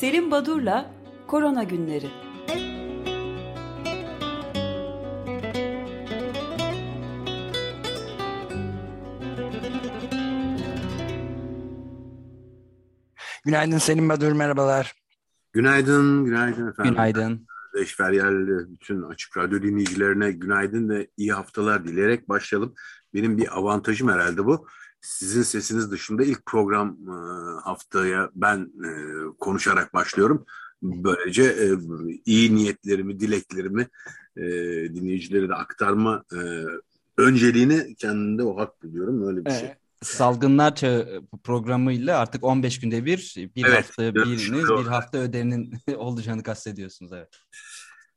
Selim Badur'la Korona Günleri. Günaydın Selim Badur, merhabalar. Günaydın, günaydın efendim. Günaydın. Eşveryal bütün Açık Radyo dinleyicilerine günaydın ve iyi haftalar dileyerek başlayalım. Benim bir avantajım herhalde bu. Sizin sesiniz dışında ilk program e, haftaya ben e, konuşarak başlıyorum. Böylece e, iyi niyetlerimi, dileklerimi dinleyicilere de aktarma önceliğini kendimde o hak buluyorum. Öyle bir şey. Salgınlar Çağı programıyla artık 15 günde bir, bir evet, hafta biriniz, bir hafta öderinin olacağını kastediyorsunuz. Evet.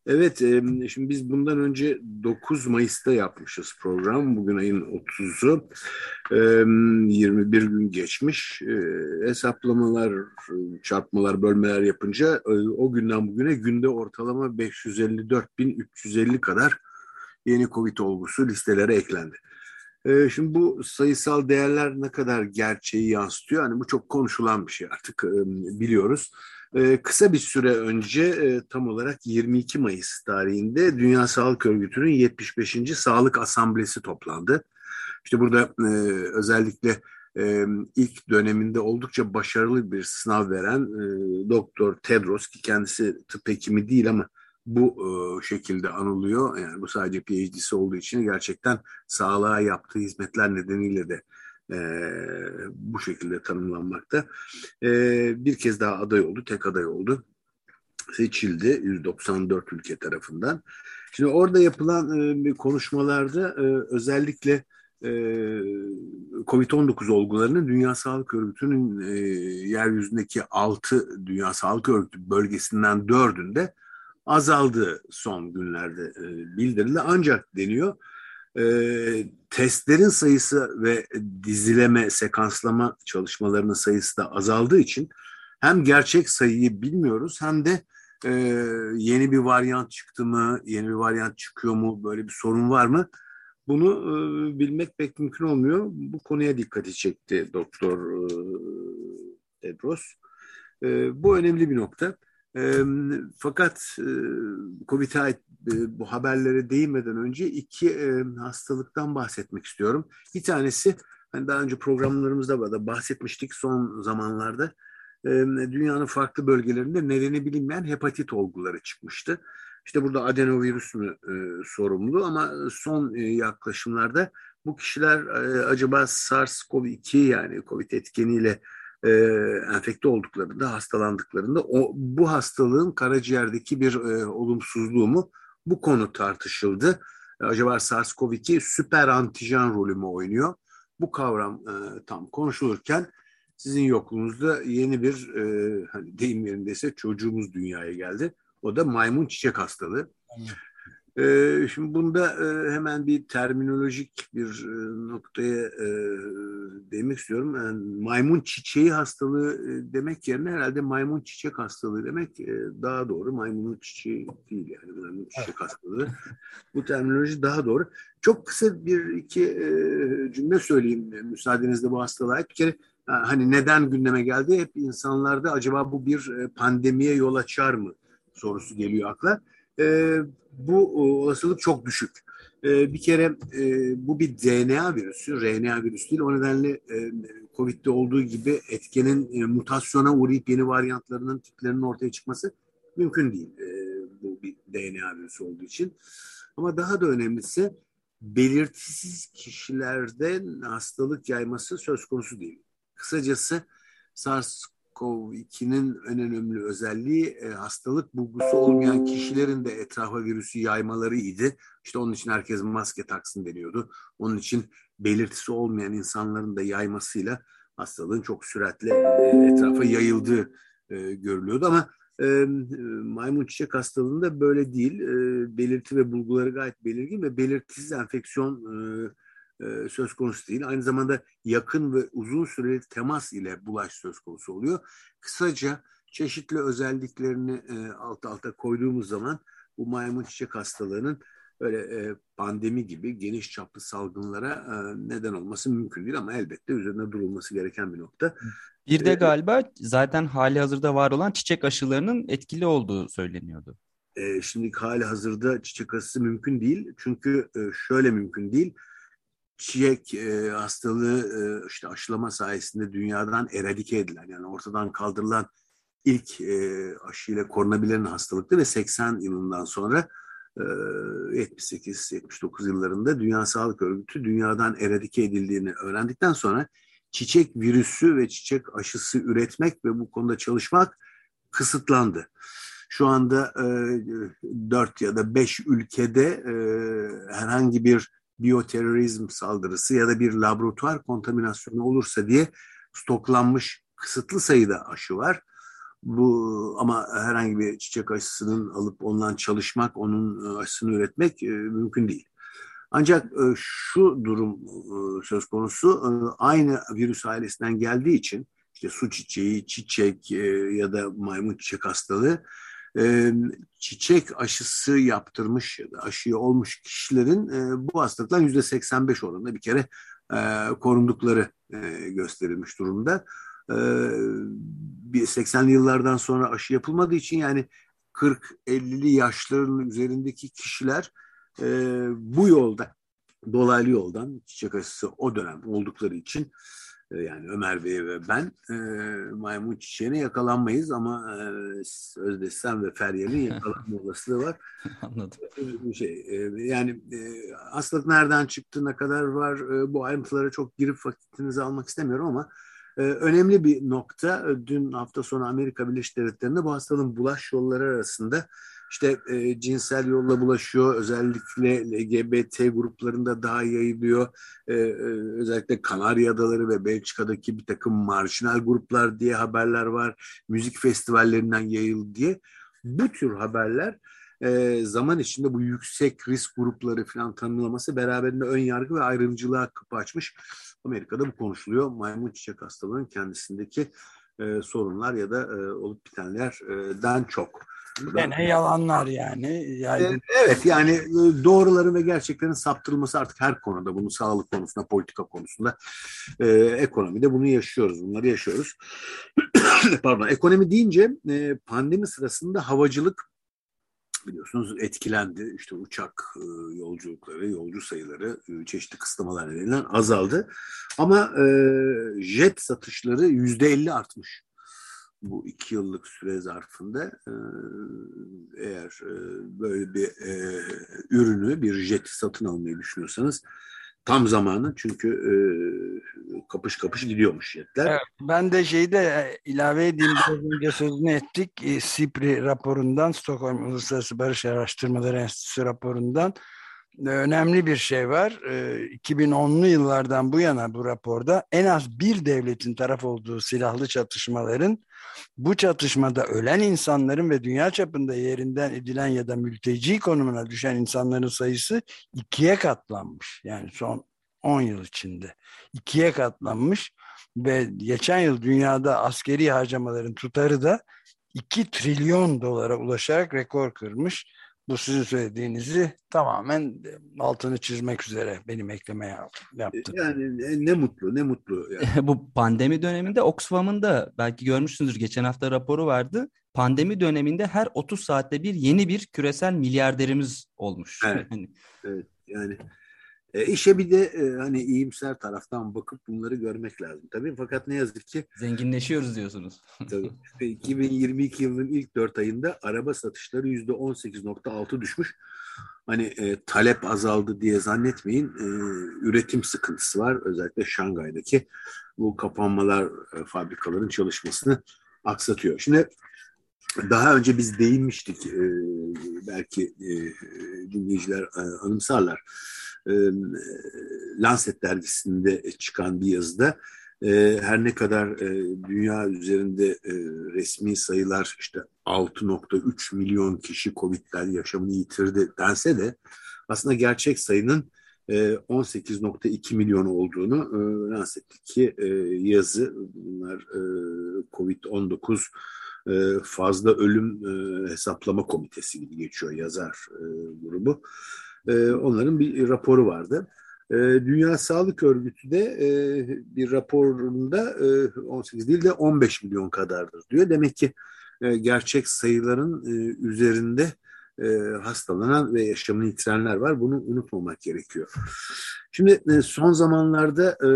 Evet, şimdi biz bundan önce 9 Mayıs'ta yapmışız program. Bugün ayın 30'u. 21 gün geçmiş. Hesaplamalar, çarpmalar, bölmeler yapınca o günden bugüne günde ortalama 554.350 kadar yeni Covid olgusu listelere eklendi. Şimdi bu sayısal değerler ne kadar gerçeği yansıtıyor? Hani bu çok konuşulan bir şey artık biliyoruz. Ee, kısa bir süre önce e, tam olarak 22 Mayıs tarihinde Dünya Sağlık Örgütü'nün 75. Sağlık Asamblesi toplandı. İşte burada e, özellikle e, ilk döneminde oldukça başarılı bir sınav veren Doktor Tedros ki kendisi tıp hekimi değil ama bu şekilde anılıyor. Yani bu sadece PhD'si olduğu için gerçekten sağlığa yaptığı hizmetler nedeniyle de e, bu şekilde tanımlanmakta. E, bir kez daha aday oldu, tek aday oldu. Seçildi 194 ülke tarafından. Şimdi orada yapılan e, konuşmalarda e, özellikle e, Covid-19 olgularının Dünya Sağlık Örgütü'nün e, yeryüzündeki 6 Dünya Sağlık Örgütü bölgesinden 4'ünde azaldı son günlerde e, bildirildi. Ancak deniyor e, testlerin sayısı ve dizileme, sekanslama çalışmalarının sayısı da azaldığı için hem gerçek sayıyı bilmiyoruz hem de e, yeni bir varyant çıktı mı, yeni bir varyant çıkıyor mu, böyle bir sorun var mı? Bunu e, bilmek pek mümkün olmuyor. Bu konuya dikkati çekti Doktor e, Tedros. E, bu önemli bir nokta. E, fakat e, COVID'e ait e, bu haberlere değinmeden önce iki e, hastalıktan bahsetmek istiyorum. Bir tanesi hani daha önce programlarımızda da bahsetmiştik son zamanlarda e, dünyanın farklı bölgelerinde nedeni bilinmeyen hepatit olguları çıkmıştı. İşte burada adenovirüs mü e, sorumlu ama son e, yaklaşımlarda bu kişiler e, acaba SARS-CoV-2 yani COVID etkeniyle e, enfekte olduklarında, hastalandıklarında o, bu hastalığın karaciğerdeki bir e, olumsuzluğu mu? Bu konu tartışıldı. E, acaba SARS-CoV-2 süper antijen rolü mü oynuyor? Bu kavram e, tam konuşulurken sizin yokluğunuzda yeni bir e, hani deyim yerindeyse çocuğumuz dünyaya geldi. O da maymun çiçek hastalığı. Ee, şimdi bunda e, hemen bir terminolojik bir e, noktaya e, demek istiyorum. Yani maymun çiçeği hastalığı e, demek yerine herhalde maymun çiçek hastalığı demek e, daha doğru. Maymunun çiçeği değil yani maymun çiçek evet. hastalığı. Bu terminoloji daha doğru. Çok kısa bir iki e, cümle söyleyeyim müsaadenizle bu hastalığa. Bir kere hani neden gündeme geldi? Hep insanlarda acaba bu bir pandemiye yol açar mı sorusu geliyor akla e, bu olasılık çok düşük. E, bir kere e, bu bir DNA virüsü, RNA virüsü değil. O nedenle e, COVID'de olduğu gibi etkenin e, mutasyona uğrayıp yeni varyantlarının tiplerinin ortaya çıkması mümkün değil. E, bu bir DNA virüsü olduğu için. Ama daha da önemlisi belirtisiz kişilerde hastalık yayması söz konusu değil. Kısacası SARS SARS-CoV-2'nin en önemli özelliği e, hastalık bulgusu olmayan kişilerin de etrafa virüsü yaymaları idi. İşte onun için herkes maske taksın deniyordu. Onun için belirtisi olmayan insanların da yaymasıyla hastalığın çok süratle e, etrafa yayıldığı e, görülüyordu ama e, maymun çiçek hastalığında böyle değil. E, belirti ve bulguları gayet belirgin ve belirtisiz enfeksiyon e, e, söz konusu değil. Aynı zamanda yakın ve uzun süreli temas ile bulaş söz konusu oluyor. Kısaca çeşitli özelliklerini e, alt alta koyduğumuz zaman bu maymun çiçek hastalığının öyle e, pandemi gibi geniş çaplı salgınlara e, neden olması mümkün değil ama elbette üzerine durulması gereken bir nokta. Bir de galiba zaten hali hazırda var olan çiçek aşılarının etkili olduğu söyleniyordu. E, şimdi hali hazırda çiçek aşısı mümkün değil. Çünkü e, şöyle mümkün değil. Çiçek e, hastalığı e, işte aşılama sayesinde dünyadan eradike edilen yani ortadan kaldırılan ilk e, aşıyla korunabilen hastalıktı ve 80 yılından sonra 78-79 yıllarında Dünya Sağlık Örgütü dünyadan eradike edildiğini öğrendikten sonra çiçek virüsü ve çiçek aşısı üretmek ve bu konuda çalışmak kısıtlandı. Şu anda e, 4 ya da 5 ülkede e, herhangi bir biyoterörizm saldırısı ya da bir laboratuvar kontaminasyonu olursa diye stoklanmış kısıtlı sayıda aşı var. Bu ama herhangi bir çiçek aşısının alıp ondan çalışmak, onun e, aşısını üretmek e, mümkün değil. Ancak e, şu durum söz konusu aynı virüs ailesinden geldiği için işte su çiçeği, çiçek ya da maymun çiçek hastalığı e, çiçek aşısı yaptırmış ya da aşıyı olmuş kişilerin e, bu hastalıktan yüzde 85 oranında bir kere e, korundukları gösterilmiş durumda. E, 80'li yıllardan sonra aşı yapılmadığı için yani 40-50'li yaşların üzerindeki kişiler bu yolda dolaylı yoldan çiçek aşısı o dönem oldukları için yani Ömer Bey ve ben e, maymun çiçeğine yakalanmayız ama e, Özdeşsen ve Feryal'in yakalanma olasılığı var. Anladım. E, şey, e, yani e, hastalık nereden çıktı, ne kadar var e, bu ayrıntılara çok girip vakitinizi almak istemiyorum ama e, önemli bir nokta e, dün hafta sonu Amerika Birleşik Devletleri'nde bu hastalığın bulaş yolları arasında işte e, cinsel yolla bulaşıyor. Özellikle LGBT gruplarında daha yayılıyor. E, e, özellikle Kanarya Adaları ve Belçika'daki bir takım marjinal gruplar diye haberler var. Müzik festivallerinden yayıldı diye. Bu tür haberler e, zaman içinde bu yüksek risk grupları falan tanımlaması beraberinde ön yargı ve ayrımcılığa kapı açmış. Amerika'da bu konuşuluyor. Maymun çiçek hastalığının kendisindeki e, sorunlar ya da e, olup bitenlerden çok. Gene yalanlar yani. yani. Evet yani e, doğruların ve gerçeklerin saptırılması artık her konuda. Bunu sağlık konusunda, politika konusunda, e, ekonomide bunu yaşıyoruz. Bunları yaşıyoruz. Pardon ekonomi deyince e, pandemi sırasında havacılık biliyorsunuz etkilendi. İşte uçak e, yolculukları, yolcu sayıları e, çeşitli kısıtlamalar nedeniyle azaldı. Ama e, jet satışları yüzde elli artmış bu iki yıllık süre zarfında eğer böyle bir e, ürünü, bir jeti satın almayı düşünüyorsanız tam zamanı çünkü e, kapış kapış gidiyormuş jetler. Ben de şeyde e, ilave edeyim biraz önce sözünü ettik. E, SIPRI raporundan Stockholm Uluslararası Barış Araştırmaları Enstitüsü raporundan önemli bir şey var. 2010'lu yıllardan bu yana bu raporda en az bir devletin taraf olduğu silahlı çatışmaların bu çatışmada ölen insanların ve dünya çapında yerinden edilen ya da mülteci konumuna düşen insanların sayısı ikiye katlanmış. Yani son 10 yıl içinde ikiye katlanmış ve geçen yıl dünyada askeri harcamaların tutarı da 2 trilyon dolara ulaşarak rekor kırmış bu sizin söylediğinizi tamamen altını çizmek üzere benim ekleme yaptım. Yani ne mutlu ne mutlu. Yani. Bu pandemi döneminde Oxfam'ın da belki görmüşsünüzdür geçen hafta raporu vardı. Pandemi döneminde her 30 saatte bir yeni bir küresel milyarderimiz olmuş. Evet, hani evet yani e, işe bir de e, hani iyimser taraftan bakıp bunları görmek lazım tabii. Fakat ne yazık ki zenginleşiyoruz diyorsunuz. tabii. 2022 yılının ilk dört ayında araba satışları yüzde 18.6 düşmüş. Hani e, talep azaldı diye zannetmeyin. E, üretim sıkıntısı var. Özellikle Şangay'daki bu kapanmalar e, fabrikaların çalışmasını aksatıyor. Şimdi daha önce biz değinmiştik. E, belki e, dinleyiciler e, anımsarlar e, Lancet dergisinde çıkan bir yazıda e, her ne kadar e, dünya üzerinde resmi sayılar işte 6.3 milyon kişi Covid'den yaşamını yitirdi dense de aslında gerçek sayının 18.2 milyon olduğunu Lancet'teki yazı bunlar Covid-19 fazla ölüm hesaplama komitesi gibi geçiyor yazar grubu. E, onların bir raporu vardı. E, Dünya Sağlık Örgütü de e, bir raporunda e, 18 değil de 15 milyon kadardır diyor. Demek ki e, gerçek sayıların e, üzerinde e, hastalanan ve yaşamını yitirenler var. Bunu unutmamak gerekiyor. Şimdi e, son zamanlarda e,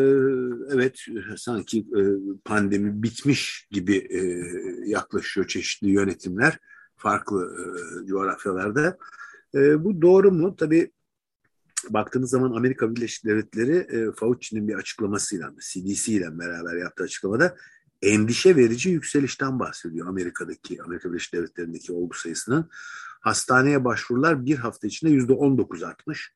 evet sanki e, pandemi bitmiş gibi e, yaklaşıyor çeşitli yönetimler farklı e, coğrafyalarda. E, bu doğru mu? Tabii baktığınız zaman Amerika Birleşik Devletleri e, Fauci'nin bir açıklamasıyla, CDC ile beraber yaptığı açıklamada endişe verici yükselişten bahsediyor Amerika'daki, Amerika Birleşik Devletleri'ndeki olgu sayısının. Hastaneye başvurular bir hafta içinde yüzde 19 artmış.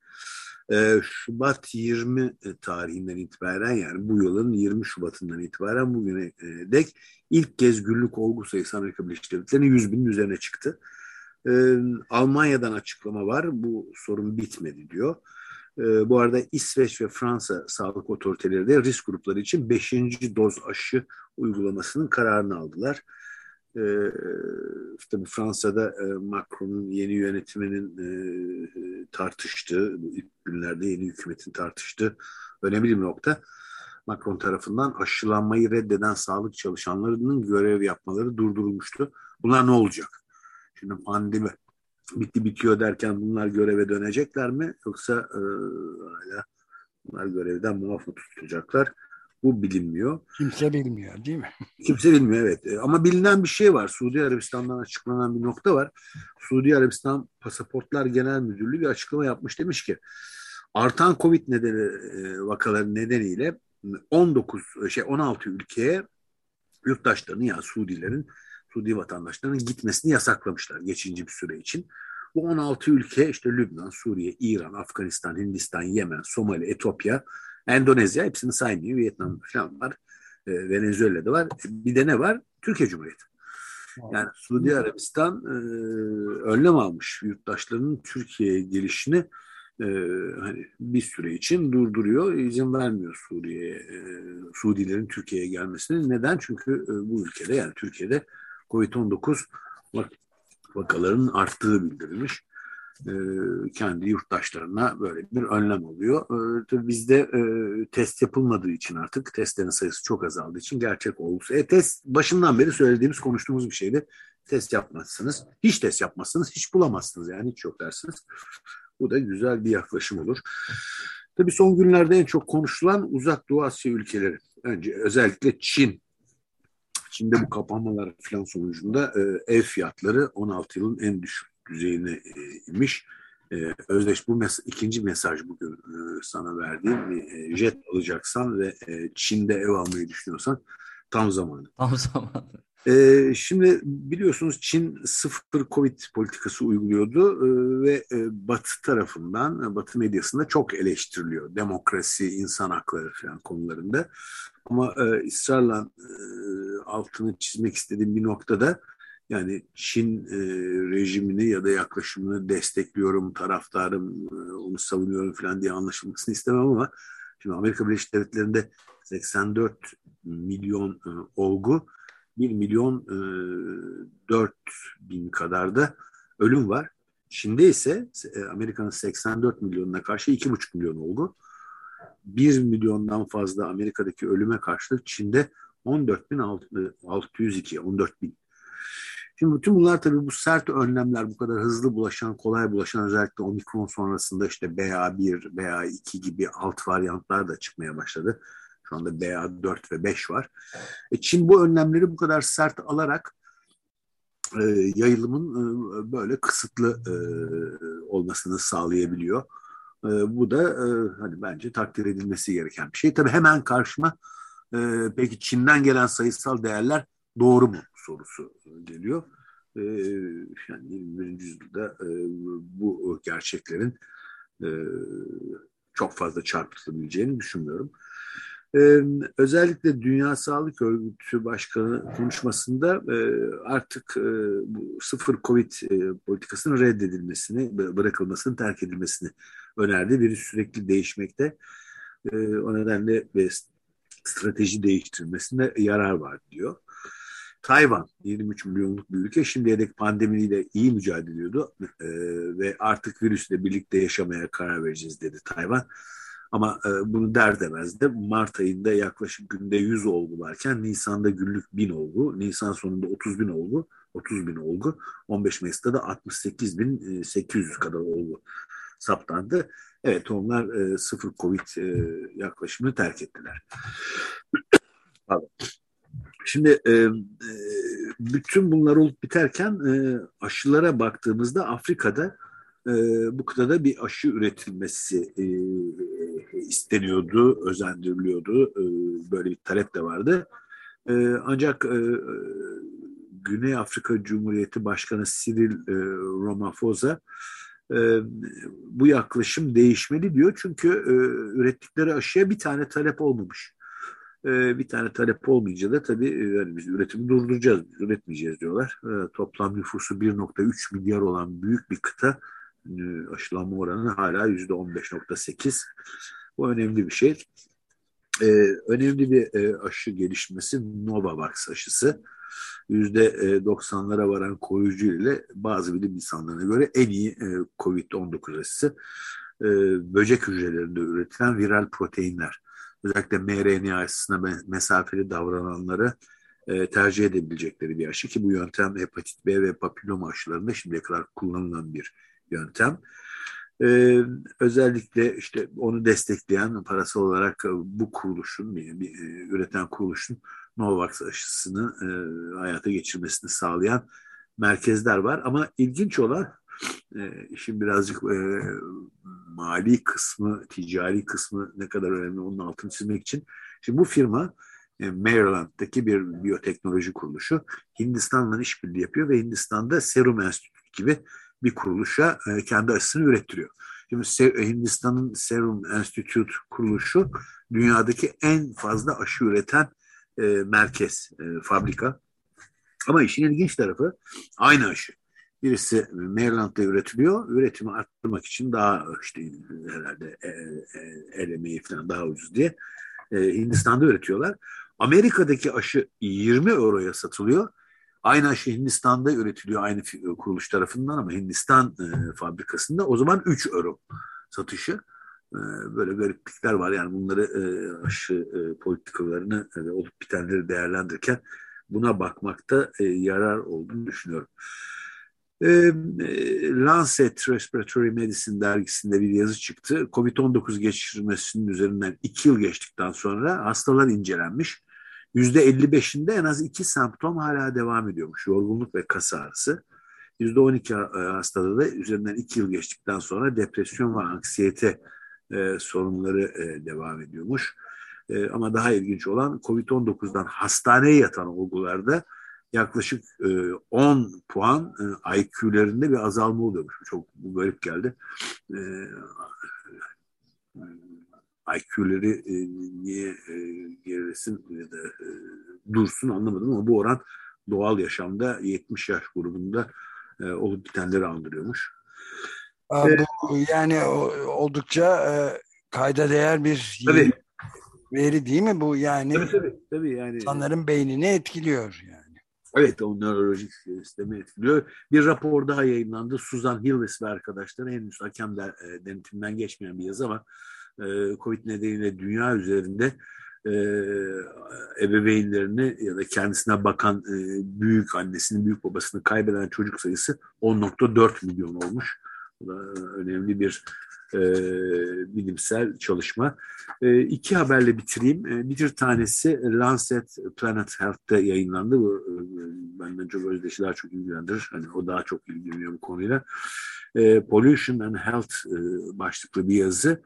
Ee, Şubat 20 tarihinden itibaren yani bu yılın 20 Şubat'ından itibaren bugüne e, dek ilk kez günlük olgu sayısı Amerika Birleşik Devletleri'nin 100 binin üzerine çıktı. Ee, Almanya'dan açıklama var. Bu sorun bitmedi diyor. Ee, bu arada İsveç ve Fransa sağlık otoriteleri de risk grupları için 5. doz aşı uygulamasının kararını aldılar. Ee, tabii Fransa'da e, Macron'un yeni yönetiminin e, tartıştığı, ilk günlerde yeni hükümetin tartıştığı önemli bir nokta. Macron tarafından aşılanmayı reddeden sağlık çalışanlarının görev yapmaları durdurulmuştu. Bunlar ne olacak? Şimdi pandemi bitti bitiyor derken bunlar göreve dönecekler mi? Yoksa e, hala bunlar görevden muaf mı tutulacaklar? Bu bilinmiyor. Kimse bilmiyor değil mi? Kimse bilmiyor evet. E, ama bilinen bir şey var. Suudi Arabistan'dan açıklanan bir nokta var. Suudi Arabistan Pasaportlar Genel Müdürlüğü bir açıklama yapmış. Demiş ki artan Covid nedeni e, vakaları nedeniyle 19 şey 16 ülkeye yurttaşlarını yani Suudilerin Suudi vatandaşlarının gitmesini yasaklamışlar geçici bir süre için. Bu 16 ülke işte Lübnan, Suriye, İran, Afganistan, Hindistan, Yemen, Somali, Etiyopya, Endonezya hepsini saymıyor. Vietnam falan var. E, Venezuela'da var. Bir de ne var? Türkiye Cumhuriyeti. Yani Suudi Arabistan e, önlem almış yurttaşlarının Türkiye'ye gelişini e, hani bir süre için durduruyor, izin vermiyor Suriye'ye, e, Suudilerin Türkiye'ye gelmesine. Neden? Çünkü e, bu ülkede yani Türkiye'de Covid-19 vakaların arttığı bildirilmiş. E, kendi yurttaşlarına böyle bir önlem oluyor. E, bizde e, test yapılmadığı için artık testlerin sayısı çok azaldığı için gerçek olursa. E, test başından beri söylediğimiz konuştuğumuz bir şeydi. Test yapmazsınız. Hiç test yapmazsınız. Hiç bulamazsınız yani hiç yok dersiniz. Bu da güzel bir yaklaşım olur. Tabii son günlerde en çok konuşulan uzak Doğu Asya ülkeleri. Önce özellikle Çin Çin'de bu kapanmalar falan sonucunda e, ev fiyatları 16 yılın en düşük düzeyine e, inmiş. E, Özdeş bu mes ikinci mesaj bugün e, sana verdiğim. E, jet alacaksan ve e, Çin'de ev almayı düşünüyorsan tam zamanı. Tam zamanı. Ee, şimdi biliyorsunuz Çin sıfır Covid politikası uyguluyordu e, ve e, Batı tarafından, Batı medyasında çok eleştiriliyor. Demokrasi, insan hakları falan konularında. Ama e, ısrarla e, altını çizmek istediğim bir noktada yani Çin e, rejimini ya da yaklaşımını destekliyorum, taraftarım, e, onu savunuyorum falan diye anlaşılmasını istemem ama şimdi Amerika Birleşik Devletleri'nde 84 milyon e, olgu 1 milyon e, 4 bin kadar da ölüm var. Çin'de ise e, Amerika'nın 84 milyonuna karşı 2,5 milyon olgu. 1 milyondan fazla Amerika'daki ölüme karşılık Çin'de 14.602, 14 bin. Şimdi bütün bunlar tabii bu sert önlemler bu kadar hızlı bulaşan, kolay bulaşan özellikle omikron sonrasında işte BA1, BA2 gibi alt varyantlar da çıkmaya başladı. Şu anda BA4 ve 5 var. E Çin bu önlemleri bu kadar sert alarak e, yayılımın e, böyle kısıtlı e, olmasını sağlayabiliyor. E, bu da e, hani bence takdir edilmesi gereken bir şey. Tabii hemen karşıma e, peki Çin'den gelen sayısal değerler doğru mu sorusu geliyor. E, yani 21. yüzyılda e, bu gerçeklerin e, çok fazla çarpıtılabileceğini düşünmüyorum. Özellikle Dünya Sağlık Örgütü Başkanı konuşmasında e, artık e, bu sıfır Covid e, politikasının reddedilmesini, bırakılmasını, terk edilmesini önerdi. Virüs sürekli değişmekte. E, o nedenle ve strateji değiştirmesinde yarar var diyor. Tayvan 23 milyonluk bir ülke şimdiye dek pandemiyle iyi mücadele ediyordu e, ve artık virüsle birlikte yaşamaya karar vereceğiz dedi Tayvan. Ama e, bunu der demez de Mart ayında yaklaşık günde 100 olgu varken Nisan'da günlük 1000 olgu, Nisan sonunda 30 bin olgu, 30 bin olgu, 15 Mayıs'ta da 68 bin 800 kadar olgu saptandı. Evet onlar e, sıfır Covid e, yaklaşımını terk ettiler. Şimdi e, e, bütün bunlar olup biterken e, aşılara baktığımızda Afrika'da e, bu kıtada bir aşı üretilmesi e, isteniyordu, özendiriliyordu. E, böyle bir talep de vardı. E, ancak e, Güney Afrika Cumhuriyeti Başkanı Cyril e, Ramaphosa e, bu yaklaşım değişmeli diyor. Çünkü ürettikleri aşıya bir tane talep olmamış. Bir tane talep olmayınca da tabii yani biz üretimi durduracağız, üretmeyeceğiz diyorlar. Toplam nüfusu 1.3 milyar olan büyük bir kıta aşılanma oranı hala %15.8. Bu önemli bir şey. E, önemli bir e, aşı gelişmesi Novavax aşısı. %90'lara e, varan koruyucu ile bazı bilim insanlarına göre en iyi e, COVID-19 aşısı e, böcek hücrelerinde üretilen viral proteinler. Özellikle mRNA aşısına mesafeli davrananları tercih edebilecekleri bir aşı ki bu yöntem hepatit B ve papilloma aşılarında şimdiye kadar kullanılan bir yöntem. Ee, özellikle işte onu destekleyen parası olarak bu kuruluşun, bir, bir, üreten kuruluşun Novavax aşısını e, hayata geçirmesini sağlayan merkezler var. Ama ilginç olan e, işin birazcık e, mali kısmı, ticari kısmı ne kadar önemli onun altını çizmek için. Şimdi bu firma e, Maryland'daki bir biyoteknoloji kuruluşu Hindistan'la işbirliği yapıyor ve Hindistan'da Serum Enstitü gibi bir kuruluşa e, kendi aşısını ürettiriyor. Şimdi Hindistan'ın Serum Institute kuruluşu dünyadaki en fazla aşı üreten e, merkez, e, fabrika. Ama işin ilginç tarafı aynı aşı. Birisi Maryland'da üretiliyor. Üretimi arttırmak için daha işte herhalde el emeği falan daha ucuz diye e, Hindistan'da üretiyorlar. Amerika'daki aşı 20 euroya satılıyor. Aynı aşı Hindistan'da üretiliyor aynı kuruluş tarafından ama Hindistan e, fabrikasında o zaman 3 euro satışı. E, böyle gariplikler var yani bunları e, aşı e, politikalarını e, olup bitenleri değerlendirirken buna bakmakta e, yarar olduğunu düşünüyorum. E, Lancet Respiratory Medicine dergisinde bir yazı çıktı. Covid-19 geçirmesinin üzerinden iki yıl geçtikten sonra hastalar incelenmiş. %55'inde en az iki semptom hala devam ediyormuş. Yorgunluk ve kas ağrısı. %12 hastada da üzerinden iki yıl geçtikten sonra depresyon ve anksiyete e, sorunları e, devam ediyormuş. E, ama daha ilginç olan COVID-19'dan hastaneye yatan olgularda yaklaşık e, 10 puan e, IQ'lerinde bir azalma oluyormuş. Çok garip geldi. E, IQ'leri e, niye e, gerilesin ya da e, dursun anlamadım ama bu oran doğal yaşamda 70 yaş grubunda e, olup bitenleri andırıyormuş. Aa, bu, yani oldukça e, kayda değer bir tabii. veri değil mi bu yani? Tabii tabii. tabii yani. İnsanların beynini etkiliyor yani. Evet o nörolojik sistemi etkiliyor. Bir rapor daha yayınlandı. Susan Hillis ve arkadaşları henüz hakem de, e, denetiminden geçmeyen bir yazı ama e, Covid nedeniyle dünya üzerinde e, ebeveynlerini ya da kendisine bakan e, büyük annesini, büyük babasını kaybeden çocuk sayısı 10.4 milyon olmuş. Bu da önemli bir e, bilimsel çalışma. E, iki haberle bitireyim. E, bir tanesi Lancet Planet Health'te yayınlandı. Bu e, benden çok özdeşi daha çok ilgilendirir. Hani o daha çok ilgileniyor bu konuyla. E, Pollution and Health e, başlıklı bir yazı. E,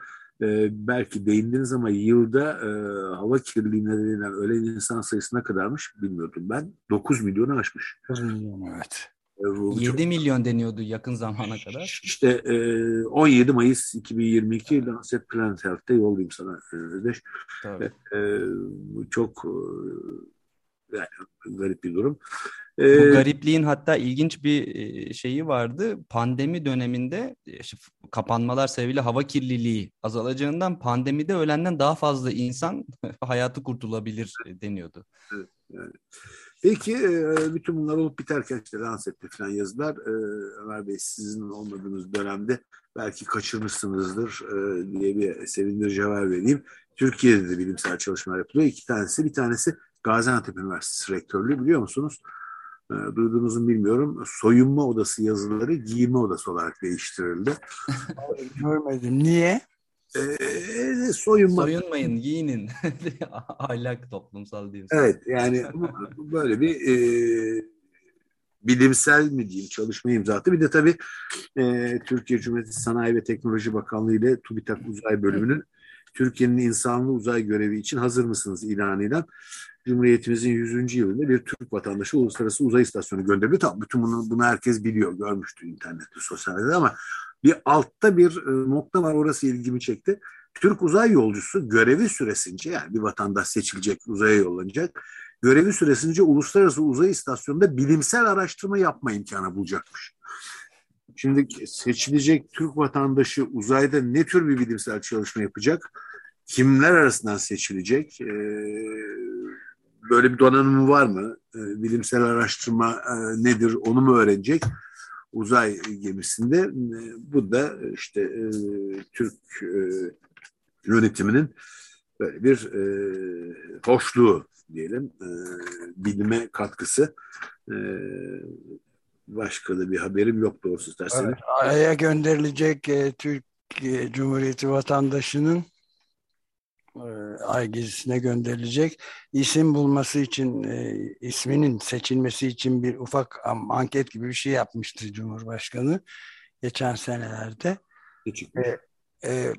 belki değindiniz ama yılda e, hava kirliliği nedeniyle ölen insan sayısı ne kadarmış bilmiyordum ben. 9 milyonu aşmış. 9 milyon evet. 7 çok... milyon deniyordu yakın zamana kadar. İşte e, 17 Mayıs 2022 Lancet Planet Health'te yollayayım sana Özdeş. E, e, çok Yani garip bir durum. Bu ee, garipliğin hatta ilginç bir e, şeyi vardı. Pandemi döneminde e, kapanmalar sebebiyle hava kirliliği azalacağından pandemide ölenden daha fazla insan hayatı kurtulabilir e, deniyordu. Evet. Peki bütün bunlar olup biterken işte Lancet'te falan yazılar Ömer Bey sizin olmadığınız dönemde belki kaçırmışsınızdır diye bir sevindirici haber vereyim. Türkiye'de de bilimsel çalışmalar yapılıyor. İki tanesi bir tanesi Gaziantep Üniversitesi rektörlüğü biliyor musunuz? E, duyduğunuzu bilmiyorum. Soyunma odası yazıları giyinme odası olarak değiştirildi. Görmedim. Niye? Ee, soyunma. Soyunmayın, giyinin. Ahlak toplumsal diyeyim. Evet, yani böyle bir e, bilimsel mi diyeyim çalışma imza attı. Bir de tabii e, Türkiye Cumhuriyeti Sanayi ve Teknoloji Bakanlığı ile TÜBİTAK Uzay Bölümünün Türkiye'nin insanlı uzay görevi için hazır mısınız ilanıyla Cumhuriyetimizin 100. yılında bir Türk vatandaşı uluslararası uzay istasyonu gönderildi. Tabii bütün bunu, bunu herkes biliyor, görmüştü internette, sosyal medyada ama bir altta bir e, nokta var orası ilgimi çekti. Türk uzay yolcusu görevi süresince yani bir vatandaş seçilecek, uzaya yollanacak. Görevi süresince uluslararası uzay istasyonunda bilimsel araştırma yapma imkanı bulacakmış. Şimdi seçilecek Türk vatandaşı uzayda ne tür bir bilimsel çalışma yapacak? Kimler arasından seçilecek? Ee, böyle bir donanımı var mı? Ee, bilimsel araştırma e, nedir onu mu öğrenecek? Uzay gemisinde e, bu da işte e, Türk e, yönetiminin böyle bir hoşluğu diyelim bilime katkısı başka da bir haberim yok doğrusu isterseniz. Evet, Ay'a gönderilecek Türk Cumhuriyeti vatandaşının ay gezisine gönderilecek. İsim bulması için, e, isminin seçilmesi için bir ufak anket gibi bir şey yapmıştı Cumhurbaşkanı geçen senelerde. E, e,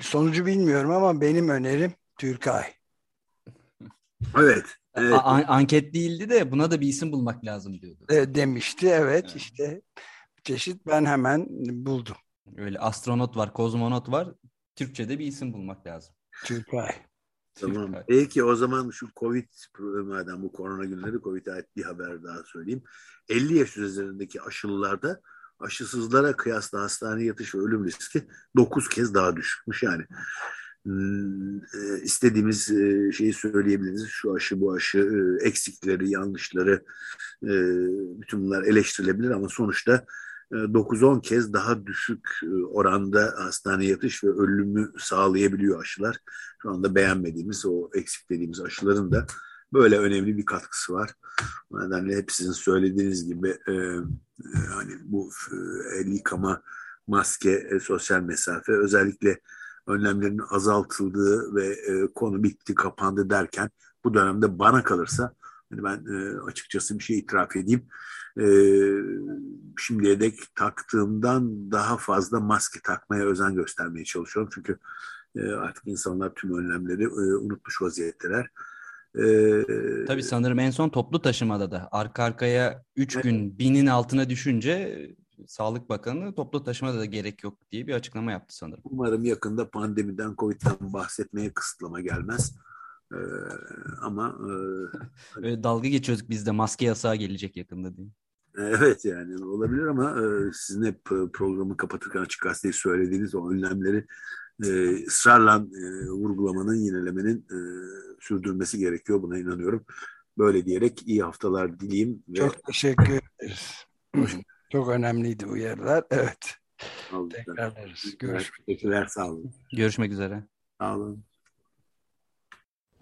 sonucu bilmiyorum ama benim önerim Türkay. Evet. evet. An anket değildi de buna da bir isim bulmak lazım diyordu. E, demişti evet, evet işte çeşit ben hemen buldum. Öyle astronot var, kozmonot var. Türkçe'de bir isim bulmak lazım. Türkay. Tamam. Peki o zaman şu Covid madem bu korona günleri Covid'e ait bir haber daha söyleyeyim. 50 yaş üzerindeki aşılılarda aşısızlara kıyasla hastane yatış ve ölüm riski 9 kez daha düşükmüş yani. Hmm, e, istediğimiz e, şeyi söyleyebiliriz. Şu aşı, bu aşı, e, eksikleri, yanlışları bütün bunlar eleştirilebilir ama sonuçta 9-10 kez daha düşük oranda hastane yatış ve ölümü sağlayabiliyor aşılar. Şu anda beğenmediğimiz o eksik dediğimiz aşıların da böyle önemli bir katkısı var. O nedenle hep sizin söylediğiniz gibi e, e, hani bu e, el yıkama, maske, e, sosyal mesafe özellikle önlemlerin azaltıldığı ve e, konu bitti, kapandı derken bu dönemde bana kalırsa hani ben e, açıkçası bir şey itiraf edeyim. E, şimdiye dek taktığımdan daha fazla maske takmaya özen göstermeye çalışıyorum. Çünkü e, artık insanlar tüm önlemleri e, unutmuş vaziyetteler. Ee, Tabii sanırım en son toplu taşımada da arka arkaya 3 evet. gün binin altına düşünce Sağlık Bakanı toplu taşımada da gerek yok diye bir açıklama yaptı sanırım. Umarım yakında pandemiden, Covid'den bahsetmeye kısıtlama gelmez. Ee, ama... E, Öyle dalga geçiyorduk biz de maske yasağı gelecek yakında diye. Evet yani olabilir ama e, sizin hep programı kapatırken açık gazeteyi söylediğiniz o önlemleri e, ısrarla e, vurgulamanın, yinelemenin e, sürdürmesi gerekiyor. Buna inanıyorum. Böyle diyerek iyi haftalar dileyim. Ve... Çok teşekkür ederiz. Çok önemliydi uyarılar. Evet. Tekrarlarız. Görüşmek Teşekkürler. Sağ olun. Görüşmek üzere. Sağ olun.